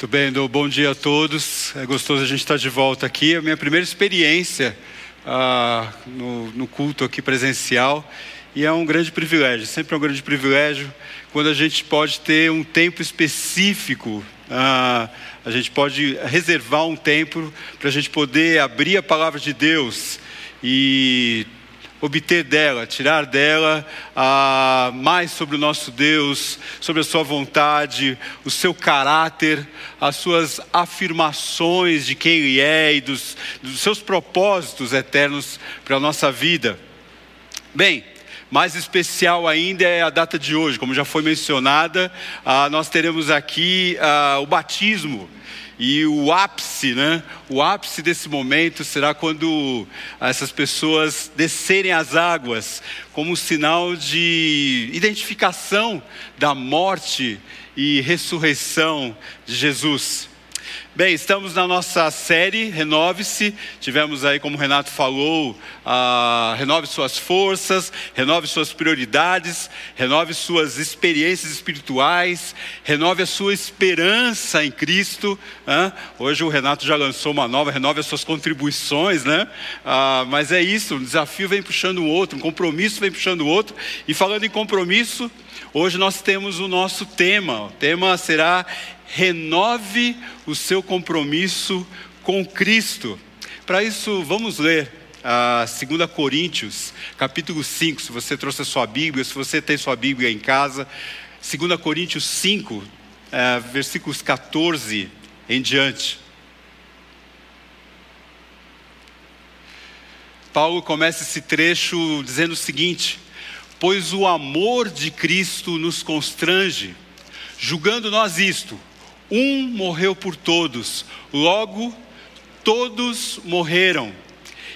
Muito bem, dou bom dia a todos. É gostoso a gente estar de volta aqui. É a minha primeira experiência ah, no, no, culto aqui presencial e é um grande privilégio. Sempre é um grande privilégio quando a gente pode ter um tempo específico. Ah, a gente pode reservar um tempo para a gente poder abrir a palavra de Deus e obter dela, tirar dela ah, mais sobre o nosso Deus, sobre a sua vontade, o seu caráter, as suas afirmações de quem Ele é e dos, dos seus propósitos eternos para a nossa vida. Bem, mais especial ainda é a data de hoje, como já foi mencionada, ah, nós teremos aqui ah, o batismo e o ápice, né? O ápice desse momento será quando essas pessoas descerem as águas, como sinal de identificação da morte e ressurreição de Jesus. Bem, estamos na nossa série Renove-se. Tivemos aí, como o Renato falou, renove suas forças, renove suas prioridades, renove suas experiências espirituais, renove a sua esperança em Cristo. Hoje o Renato já lançou uma nova, renove as suas contribuições, né? Uh, mas é isso, um desafio vem puxando o outro, um compromisso vem puxando o outro. E falando em compromisso, hoje nós temos o nosso tema. O tema será renove o seu compromisso com Cristo. Para isso, vamos ler a 2 Coríntios, capítulo 5. Se você trouxe a sua Bíblia, se você tem sua Bíblia em casa, 2 Coríntios 5, é, versículos 14 em diante. Paulo começa esse trecho dizendo o seguinte: Pois o amor de Cristo nos constrange, julgando nós isto um morreu por todos, logo todos morreram.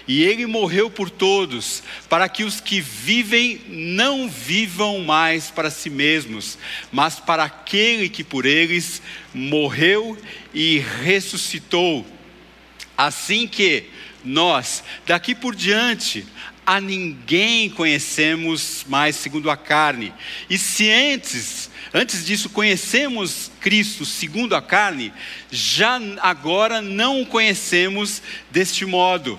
E ele morreu por todos, para que os que vivem não vivam mais para si mesmos, mas para aquele que por eles morreu e ressuscitou. Assim que nós, daqui por diante, a ninguém conhecemos mais segundo a carne. E se antes Antes disso, conhecemos Cristo segundo a carne, já agora não o conhecemos deste modo.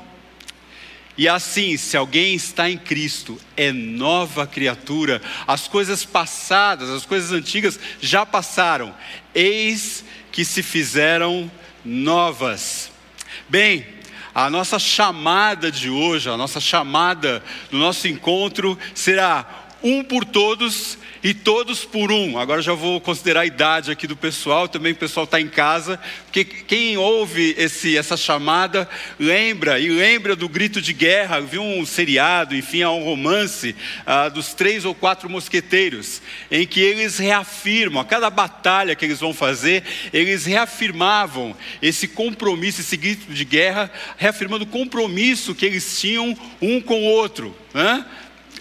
E assim, se alguém está em Cristo, é nova criatura, as coisas passadas, as coisas antigas já passaram, eis que se fizeram novas. Bem, a nossa chamada de hoje, a nossa chamada do nosso encontro será um por todos e todos por um. Agora já vou considerar a idade aqui do pessoal, também o pessoal está em casa, porque quem ouve esse, essa chamada lembra e lembra do grito de guerra, viu um seriado, enfim, há um romance ah, dos três ou quatro mosqueteiros, em que eles reafirmam, a cada batalha que eles vão fazer, eles reafirmavam esse compromisso, esse grito de guerra, reafirmando o compromisso que eles tinham um com o outro. Né?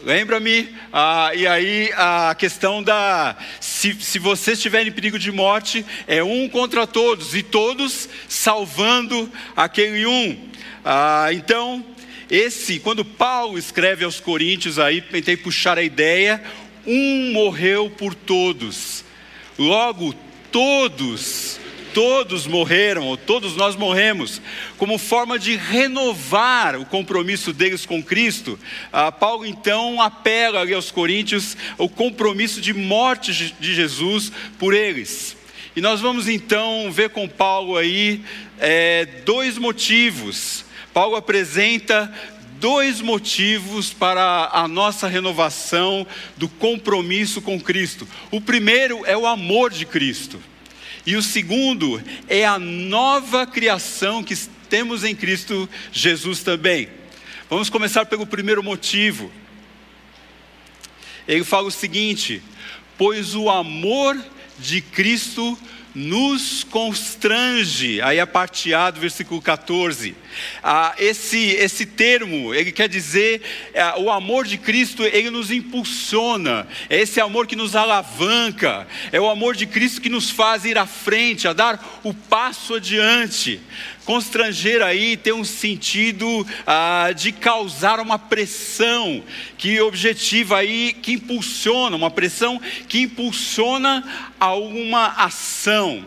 Lembra-me, ah, e aí a questão da. Se, se vocês estiverem em perigo de morte, é um contra todos, e todos salvando aquele um. Ah, então, esse, quando Paulo escreve aos Coríntios, aí tentei puxar a ideia, um morreu por todos, logo todos todos morreram, ou todos nós morremos, como forma de renovar o compromisso deles com Cristo, ah, Paulo então apela ali aos Coríntios o compromisso de morte de Jesus por eles. E nós vamos então ver com Paulo aí é, dois motivos. Paulo apresenta dois motivos para a nossa renovação do compromisso com Cristo. O primeiro é o amor de Cristo. E o segundo é a nova criação que temos em Cristo Jesus também. Vamos começar pelo primeiro motivo. Ele fala o seguinte: pois o amor de Cristo nos constrange. Aí a parte A do versículo 14. Ah, esse, esse termo, ele quer dizer, é, o amor de Cristo, ele nos impulsiona. É esse amor que nos alavanca. É o amor de Cristo que nos faz ir à frente, a dar o passo adiante. Constranger aí tem um sentido ah, de causar uma pressão que objetiva aí, que impulsiona, uma pressão que impulsiona alguma ação.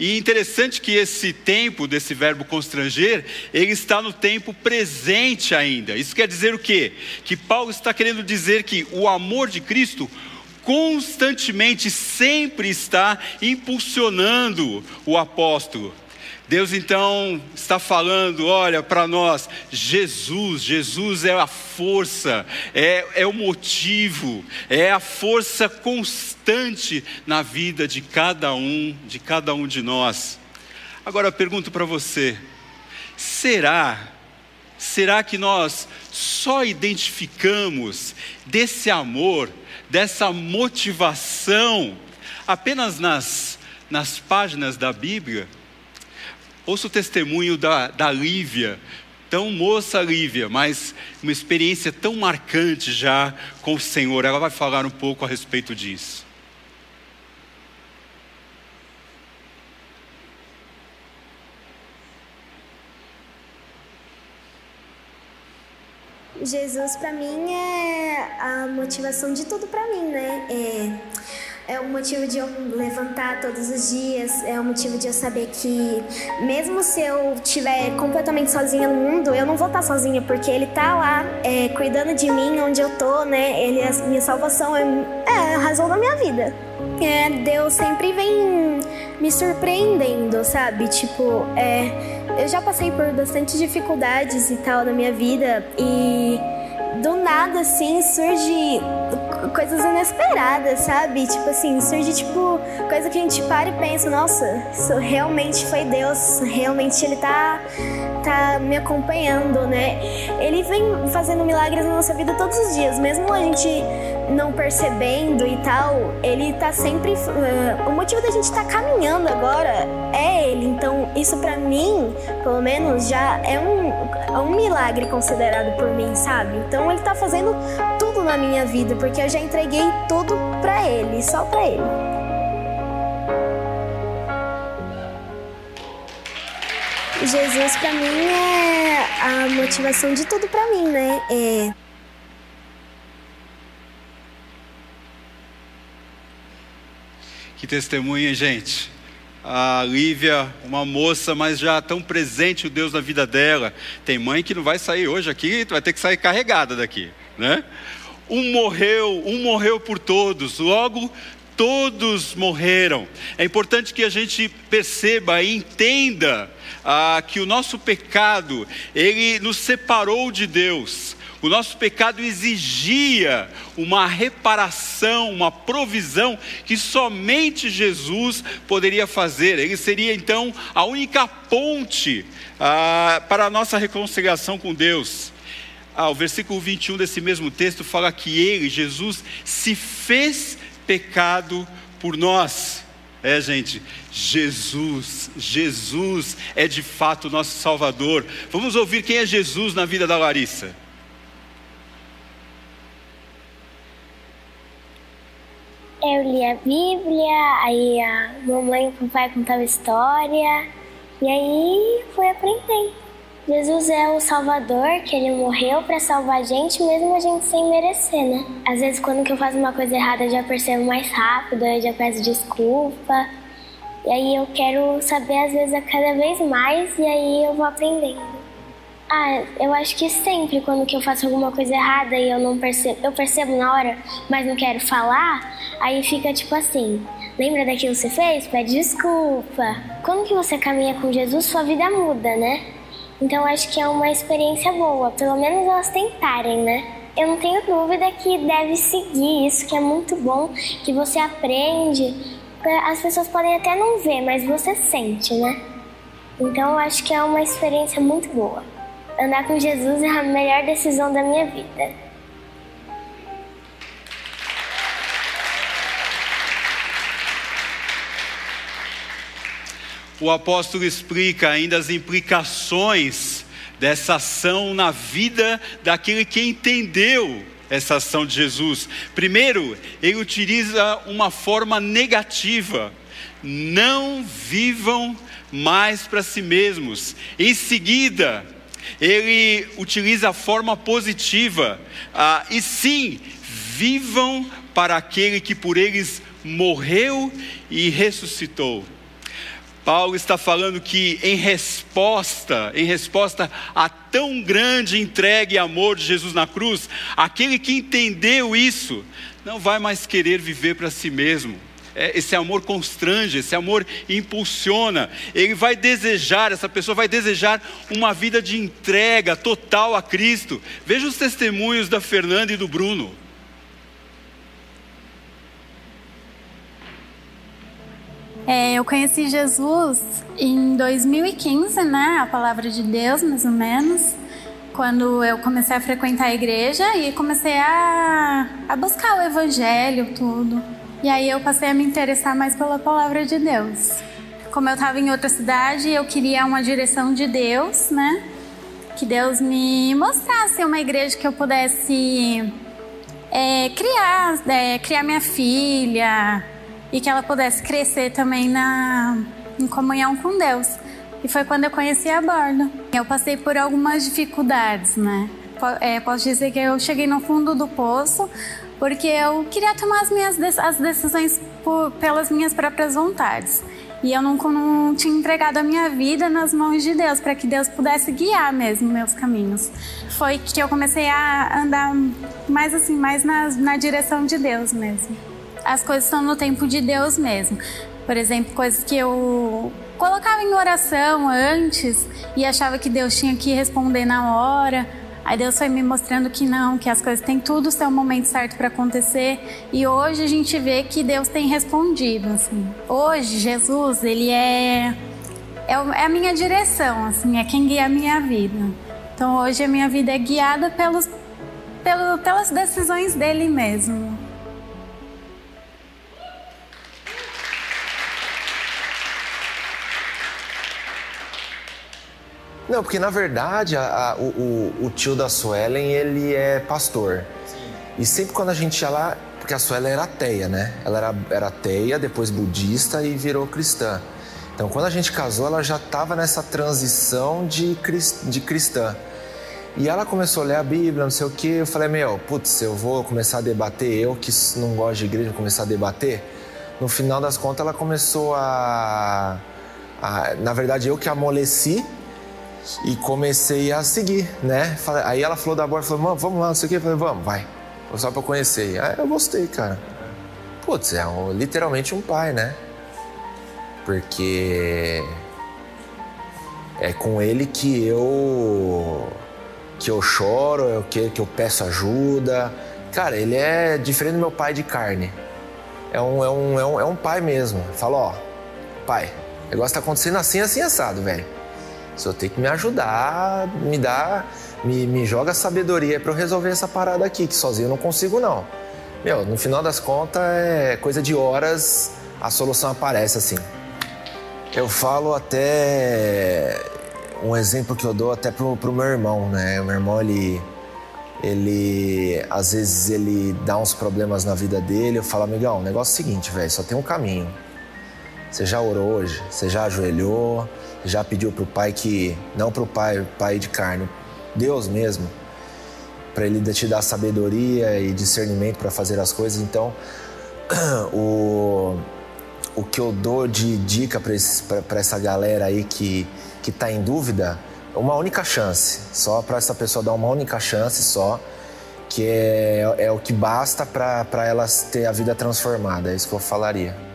E interessante que esse tempo desse verbo constranger, ele está no tempo presente ainda. Isso quer dizer o quê? Que Paulo está querendo dizer que o amor de Cristo constantemente, sempre está impulsionando o apóstolo. Deus então está falando, olha, para nós, Jesus, Jesus é a força, é, é o motivo, é a força constante na vida de cada um, de cada um de nós. Agora eu pergunto para você: será, será que nós só identificamos desse amor, dessa motivação, apenas nas, nas páginas da Bíblia? Ouça o testemunho da, da Lívia, tão moça Lívia, mas uma experiência tão marcante já com o Senhor. Ela vai falar um pouco a respeito disso. Jesus para mim é a motivação de tudo para mim, né? É é o motivo de eu levantar todos os dias, é o motivo de eu saber que, mesmo se eu estiver completamente sozinha no mundo, eu não vou estar sozinha, porque Ele está lá é, cuidando de mim onde eu tô, né? Ele, a minha salvação é, é a razão da minha vida. É, Deus sempre vem me surpreendendo, sabe? Tipo, é, eu já passei por bastante dificuldades e tal na minha vida e do nada assim surge coisas inesperadas, sabe? Tipo assim, surge tipo coisa que a gente para e pensa, nossa, isso realmente foi Deus, realmente ele tá tá me acompanhando, né? Ele vem fazendo milagres na nossa vida todos os dias, mesmo a gente não percebendo e tal, ele tá sempre uh, o motivo da gente estar tá caminhando agora é ele. Então, isso para mim, pelo menos já é um, é um milagre considerado por mim, sabe? Então, ele tá fazendo tudo na minha vida, porque eu já entreguei tudo para ele, só para ele. Jesus para mim é a motivação de tudo para mim, né? É Que testemunha, gente. A Lívia, uma moça, mas já tão presente o Deus na vida dela. Tem mãe que não vai sair hoje aqui, vai ter que sair carregada daqui, né? Um morreu, um morreu por todos. Logo, todos morreram. É importante que a gente perceba e entenda ah, que o nosso pecado, ele nos separou de Deus. O nosso pecado exigia uma reparação, uma provisão que somente Jesus poderia fazer. Ele seria então a única ponte ah, para a nossa reconciliação com Deus. Ah, o versículo 21 desse mesmo texto fala que ele, Jesus, se fez pecado por nós. É, gente, Jesus, Jesus é de fato o nosso Salvador. Vamos ouvir quem é Jesus na vida da Larissa. Eu li a Bíblia, aí a mamãe e o papai contavam história, e aí fui aprendendo. Jesus é o Salvador, que ele morreu para salvar a gente, mesmo a gente sem merecer, né? Às vezes, quando eu faço uma coisa errada, eu já percebo mais rápido, eu já peço desculpa. E aí eu quero saber, às vezes, cada vez mais, e aí eu vou aprendendo. Ah, eu acho que sempre quando que eu faço alguma coisa errada e eu não percebo, eu percebo na hora, mas não quero falar, aí fica tipo assim: lembra daquilo que você fez? Pede desculpa. Quando que você caminha com Jesus, sua vida muda, né? Então acho que é uma experiência boa, pelo menos elas tentarem, né? Eu não tenho dúvida que deve seguir isso, que é muito bom, que você aprende. As pessoas podem até não ver, mas você sente, né? Então eu acho que é uma experiência muito boa andar com Jesus é a melhor decisão da minha vida. O apóstolo explica ainda as implicações dessa ação na vida daquele que entendeu essa ação de Jesus. Primeiro, ele utiliza uma forma negativa. Não vivam mais para si mesmos. Em seguida, ele utiliza a forma positiva, ah, e sim, vivam para aquele que por eles morreu e ressuscitou. Paulo está falando que em resposta, em resposta a tão grande entrega e amor de Jesus na cruz, aquele que entendeu isso não vai mais querer viver para si mesmo. É, esse amor constrange, esse amor impulsiona. Ele vai desejar, essa pessoa vai desejar uma vida de entrega total a Cristo. Veja os testemunhos da Fernanda e do Bruno. É, eu conheci Jesus em 2015, né? A palavra de Deus, mais ou menos. Quando eu comecei a frequentar a igreja e comecei a, a buscar o evangelho, tudo. E aí eu passei a me interessar mais pela palavra de Deus. Como eu estava em outra cidade, eu queria uma direção de Deus, né? Que Deus me mostrasse uma igreja que eu pudesse é, criar, é, criar minha filha, e que ela pudesse crescer também na, em comunhão com Deus. E foi quando eu conheci a bordo. Eu passei por algumas dificuldades, né? É, posso dizer que eu cheguei no fundo do poço porque eu queria tomar as minhas as decisões por, pelas minhas próprias vontades. E eu não, não tinha entregado a minha vida nas mãos de Deus, para que Deus pudesse guiar mesmo meus caminhos. Foi que eu comecei a andar mais assim, mais na, na direção de Deus mesmo as coisas estão no tempo de Deus mesmo. Por exemplo, coisas que eu colocava em oração antes e achava que Deus tinha que responder na hora. Aí Deus foi me mostrando que não, que as coisas têm tudo o seu momento certo para acontecer. E hoje a gente vê que Deus tem respondido. Assim. Hoje Jesus ele é, é é a minha direção, assim, é quem guia a minha vida. Então hoje a minha vida é guiada pelos, pelo, pelas decisões dele mesmo. Não, porque na verdade a, a, o, o, tio da Suelen, ele é pastor. Sim. E sempre quando a gente ia lá, porque a Suelen era ateia, né? Ela era, era ateia, depois budista e virou cristã. Então quando a gente casou, ela já estava nessa transição de, de cristã. E ela começou a ler a Bíblia, não sei o que. Eu falei, meu, putz, eu vou começar a debater. Eu que não gosto de igreja, começar a debater. No final das contas, ela começou a. a na verdade, eu que amoleci e comecei a seguir, né? Aí ela falou da borda, falou, vamos lá, não sei o que. Eu falei, vamos, vai. Só pra conhecer. Aí eu gostei, cara. Putz, é um, literalmente um pai, né? Porque é com ele que eu que eu choro, é que, que eu peço ajuda. Cara, ele é diferente do meu pai de carne. É um, é um, é um, é um pai mesmo. Fala, ó, pai, o negócio tá acontecendo assim, assim, assado, velho. O senhor tem que me ajudar, me dá, me, me joga sabedoria para eu resolver essa parada aqui, que sozinho eu não consigo não. Meu, no final das contas é coisa de horas, a solução aparece assim. Eu falo até um exemplo que eu dou até pro, pro meu irmão, né? O meu irmão ele ele às vezes ele dá uns problemas na vida dele, eu falo, amigão, o negócio é o seguinte, velho, só tem um caminho. Você já orou hoje? Você já ajoelhou? já pediu para o pai que, não para o pai, pai de carne, Deus mesmo, para ele te dar sabedoria e discernimento para fazer as coisas. Então, o, o que eu dou de dica para essa galera aí que que está em dúvida, uma única chance, só para essa pessoa dar uma única chance só, que é, é o que basta para elas ter a vida transformada. É isso que eu falaria.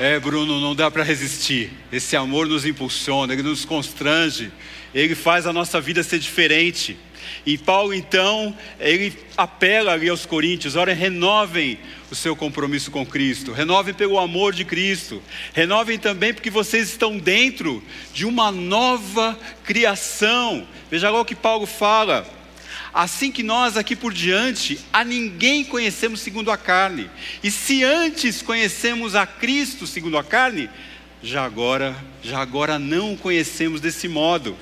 É, Bruno, não dá para resistir. Esse amor nos impulsiona, ele nos constrange, ele faz a nossa vida ser diferente. E Paulo, então, ele apela ali aos coríntios: olha, renovem o seu compromisso com Cristo, renovem pelo amor de Cristo, renovem também porque vocês estão dentro de uma nova criação. Veja lá o que Paulo fala Assim que nós aqui por diante, a ninguém conhecemos segundo a carne. E se antes conhecemos a Cristo segundo a carne, já agora, já agora não o conhecemos desse modo.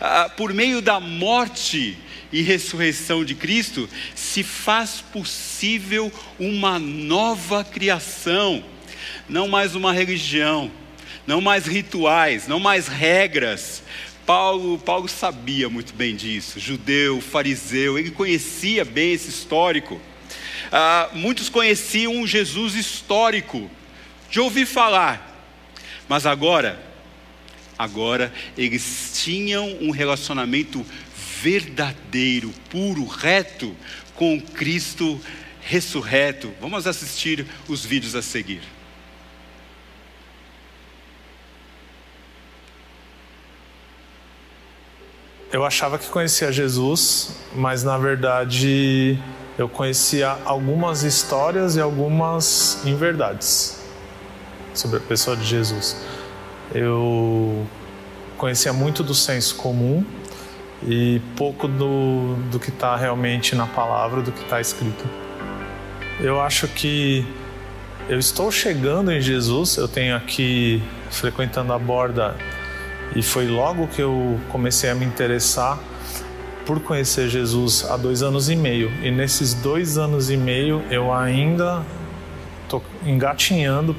Ah, por meio da morte e ressurreição de Cristo, se faz possível uma nova criação, não mais uma religião, não mais rituais, não mais regras, Paulo, Paulo sabia muito bem disso, judeu, fariseu, ele conhecia bem esse histórico. Ah, muitos conheciam um Jesus histórico, de ouvir falar, mas agora, agora eles tinham um relacionamento verdadeiro, puro, reto com Cristo ressurreto. Vamos assistir os vídeos a seguir. Eu achava que conhecia Jesus, mas na verdade eu conhecia algumas histórias e algumas inverdades sobre a pessoa de Jesus. Eu conhecia muito do senso comum e pouco do, do que está realmente na palavra, do que está escrito. Eu acho que eu estou chegando em Jesus, eu tenho aqui frequentando a borda e foi logo que eu comecei a me interessar por conhecer Jesus há dois anos e meio. E nesses dois anos e meio eu ainda estou engatinhando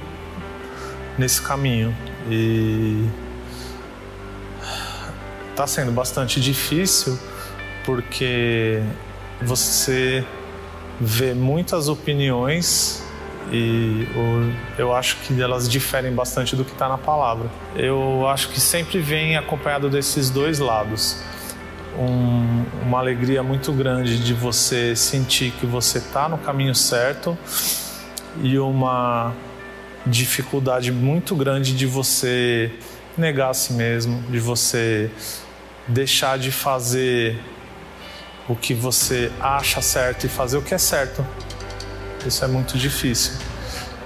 nesse caminho. E está sendo bastante difícil porque você vê muitas opiniões e eu acho que elas diferem bastante do que está na palavra. Eu acho que sempre vem acompanhado desses dois lados. Um, uma alegria muito grande de você sentir que você está no caminho certo e uma dificuldade muito grande de você negar a si mesmo, de você deixar de fazer o que você acha certo e fazer o que é certo. Isso é muito difícil.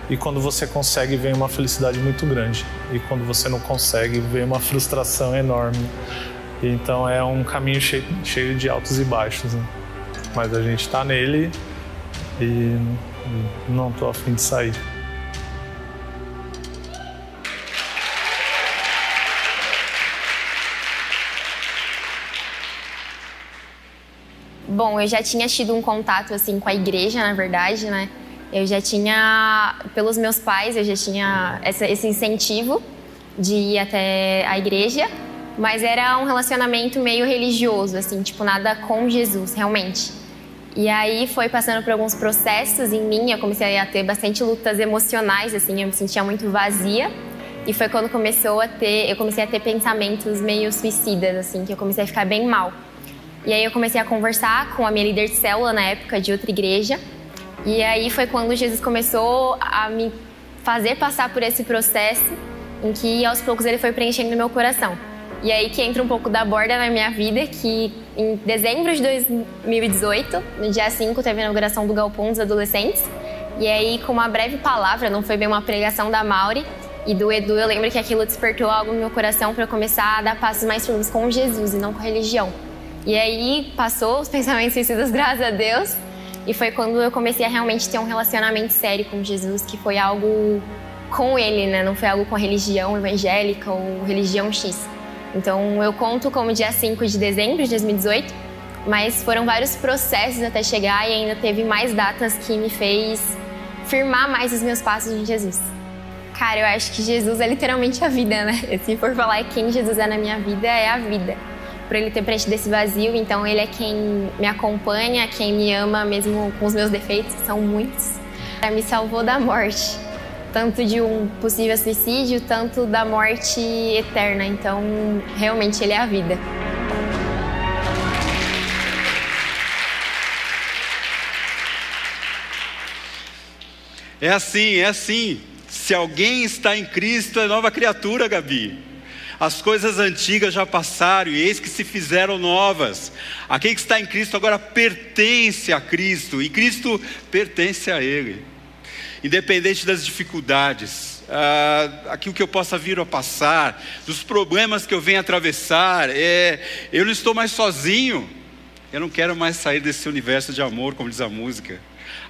E quando você consegue, vem uma felicidade muito grande. E quando você não consegue, vem uma frustração enorme. Então é um caminho cheio, cheio de altos e baixos. Né? Mas a gente está nele e não estou afim de sair. Bom, eu já tinha tido um contato assim com a igreja, na verdade, né? Eu já tinha, pelos meus pais, eu já tinha essa, esse incentivo de ir até a igreja, mas era um relacionamento meio religioso, assim, tipo nada com Jesus, realmente. E aí foi passando por alguns processos em mim, eu comecei a ter bastante lutas emocionais, assim, eu me sentia muito vazia. E foi quando começou a ter, eu comecei a ter pensamentos meio suicidas, assim, que eu comecei a ficar bem mal. E aí eu comecei a conversar com a minha líder de célula na época de outra igreja. E aí foi quando Jesus começou a me fazer passar por esse processo em que aos poucos ele foi preenchendo meu coração. E aí que entra um pouco da borda na minha vida, que em dezembro de 2018, no dia 5, teve a inauguração do Galpão dos Adolescentes. E aí, com uma breve palavra, não foi bem uma pregação da Mauri e do Edu, eu lembro que aquilo despertou algo no meu coração para começar a dar passos mais firmes com Jesus e não com religião. E aí passou os pensamentos suicidas, graças a Deus. E foi quando eu comecei a realmente ter um relacionamento sério com Jesus, que foi algo com ele, né? Não foi algo com a religião evangélica ou religião X. Então eu conto como dia 5 de dezembro de 2018, mas foram vários processos até chegar e ainda teve mais datas que me fez firmar mais os meus passos de Jesus. Cara, eu acho que Jesus é literalmente a vida, né? Se for falar quem Jesus é na minha vida, é a vida por ele ter preenchido esse vazio. Então, ele é quem me acompanha, quem me ama, mesmo com os meus defeitos, que são muitos. Me salvou da morte, tanto de um possível suicídio, tanto da morte eterna. Então, realmente, ele é a vida. É assim, é assim. Se alguém está em Cristo, é nova criatura, Gabi. As coisas antigas já passaram e eis que se fizeram novas. Aquele que está em Cristo agora pertence a Cristo e Cristo pertence a Ele. Independente das dificuldades, ah, aquilo que eu possa vir a passar, dos problemas que eu venho atravessar, é, eu não estou mais sozinho. Eu não quero mais sair desse universo de amor, como diz a música.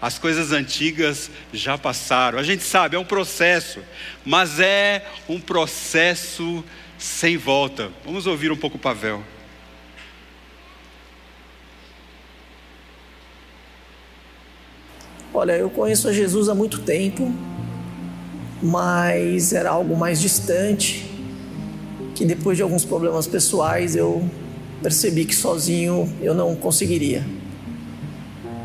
As coisas antigas já passaram. A gente sabe, é um processo, mas é um processo sem volta. Vamos ouvir um pouco Pavel. Olha, eu conheço a Jesus há muito tempo, mas era algo mais distante. que depois de alguns problemas pessoais eu percebi que sozinho eu não conseguiria.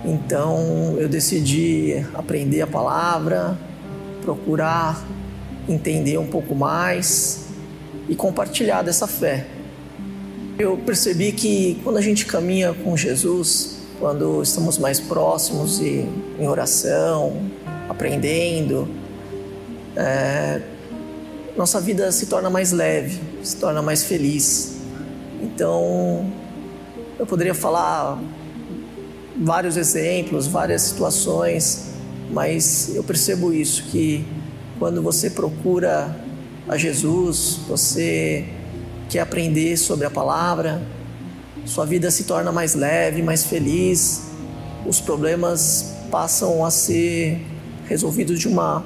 Então eu decidi aprender a palavra, procurar entender um pouco mais e compartilhar dessa fé. Eu percebi que quando a gente caminha com Jesus, quando estamos mais próximos e em oração, aprendendo, é, nossa vida se torna mais leve, se torna mais feliz. Então, eu poderia falar vários exemplos, várias situações, mas eu percebo isso que quando você procura a Jesus, você quer aprender sobre a palavra, sua vida se torna mais leve, mais feliz, os problemas passam a ser resolvidos de uma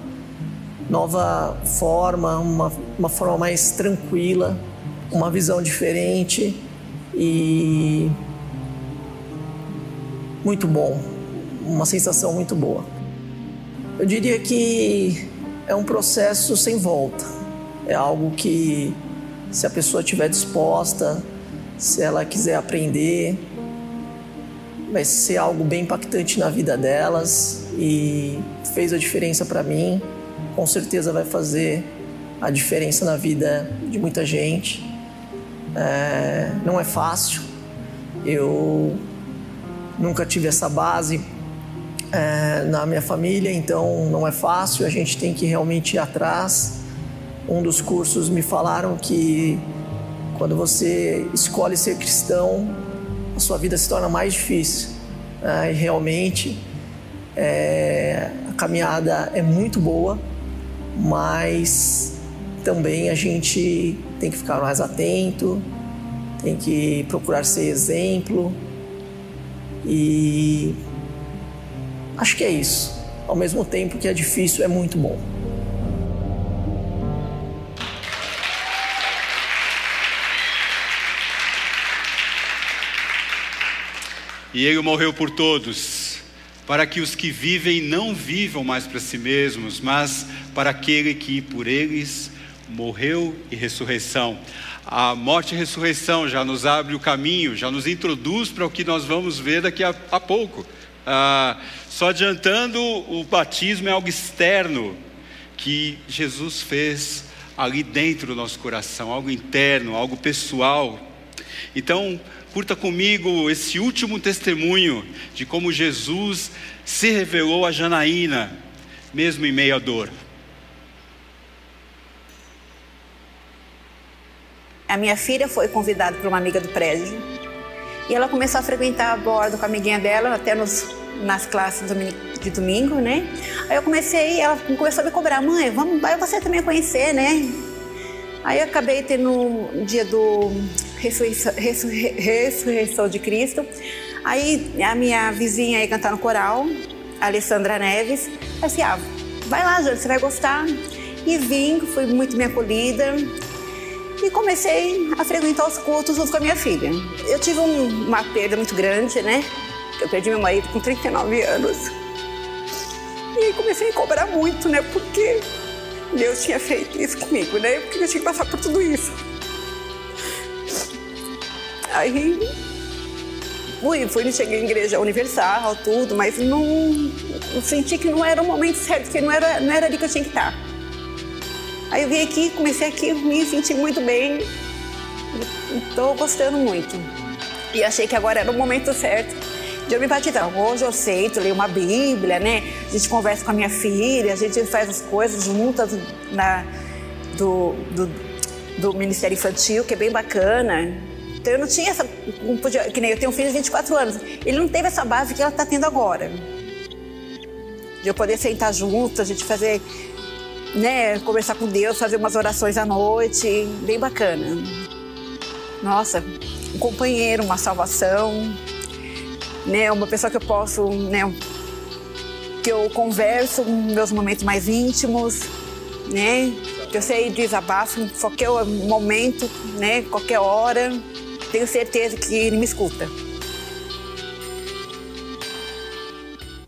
nova forma, uma, uma forma mais tranquila, uma visão diferente e muito bom, uma sensação muito boa. Eu diria que é um processo sem volta, é algo que, se a pessoa estiver disposta, se ela quiser aprender, vai ser algo bem impactante na vida delas e fez a diferença para mim com certeza vai fazer a diferença na vida de muita gente. É, não é fácil, eu nunca tive essa base é, na minha família, então não é fácil, a gente tem que realmente ir atrás. Um dos cursos me falaram que quando você escolhe ser cristão, a sua vida se torna mais difícil. É, e realmente é, a caminhada é muito boa, mas também a gente tem que ficar mais atento, tem que procurar ser exemplo e acho que é isso. Ao mesmo tempo que é difícil, é muito bom. E ele morreu por todos para que os que vivem não vivam mais para si mesmos, mas para aquele que por eles morreu e ressurreição. A morte e ressurreição já nos abre o caminho, já nos introduz para o que nós vamos ver daqui a, a pouco. Ah, só adiantando, o batismo é algo externo que Jesus fez ali dentro do nosso coração, algo interno, algo pessoal. Então, Curta comigo esse último testemunho de como Jesus se revelou a Janaína, mesmo em meio à dor. A minha filha foi convidada por uma amiga do prédio e ela começou a frequentar a bordo com a amiguinha dela, até nos, nas classes de domingo, né? Aí eu comecei, ela começou a me cobrar, mãe, vamos, vai você também conhecer, né? Aí eu acabei tendo um dia do ressurreição, de Cristo. Aí a minha vizinha ia cantar no coral, Alessandra Neves. Eu disse, ah, vai lá, Jane, você vai gostar. E vim, fui muito bem acolhida e comecei a frequentar os cultos junto com a minha filha. Eu tive um, uma perda muito grande, né? Eu perdi meu marido com 39 anos. E aí comecei a cobrar muito, né? Porque Deus tinha feito isso comigo, né? Porque eu tinha que passar por tudo isso. Aí fui, fui, cheguei à igreja universal, tudo, mas não, senti que não era o momento certo, que não era, não era ali que eu tinha que estar. Aí eu vim aqui, comecei aqui, me senti muito bem, estou gostando muito. E achei que agora era o momento certo de eu me batizar. Hoje eu aceito, leio uma Bíblia, né? A gente conversa com a minha filha, a gente faz as coisas juntas na, do, do, do Ministério Infantil, que é bem bacana. Então eu não tinha essa. Não podia, que nem eu tenho um filho de 24 anos. Ele não teve essa base que ela está tendo agora. De eu poder sentar junto, a gente fazer. Né, conversar com Deus, fazer umas orações à noite, bem bacana. Nossa, um companheiro, uma salvação, né, uma pessoa que eu posso, né, que eu converso meus momentos mais íntimos, né, que eu sei desabafo em qualquer momento, né, qualquer hora tenho certeza que ele me escuta.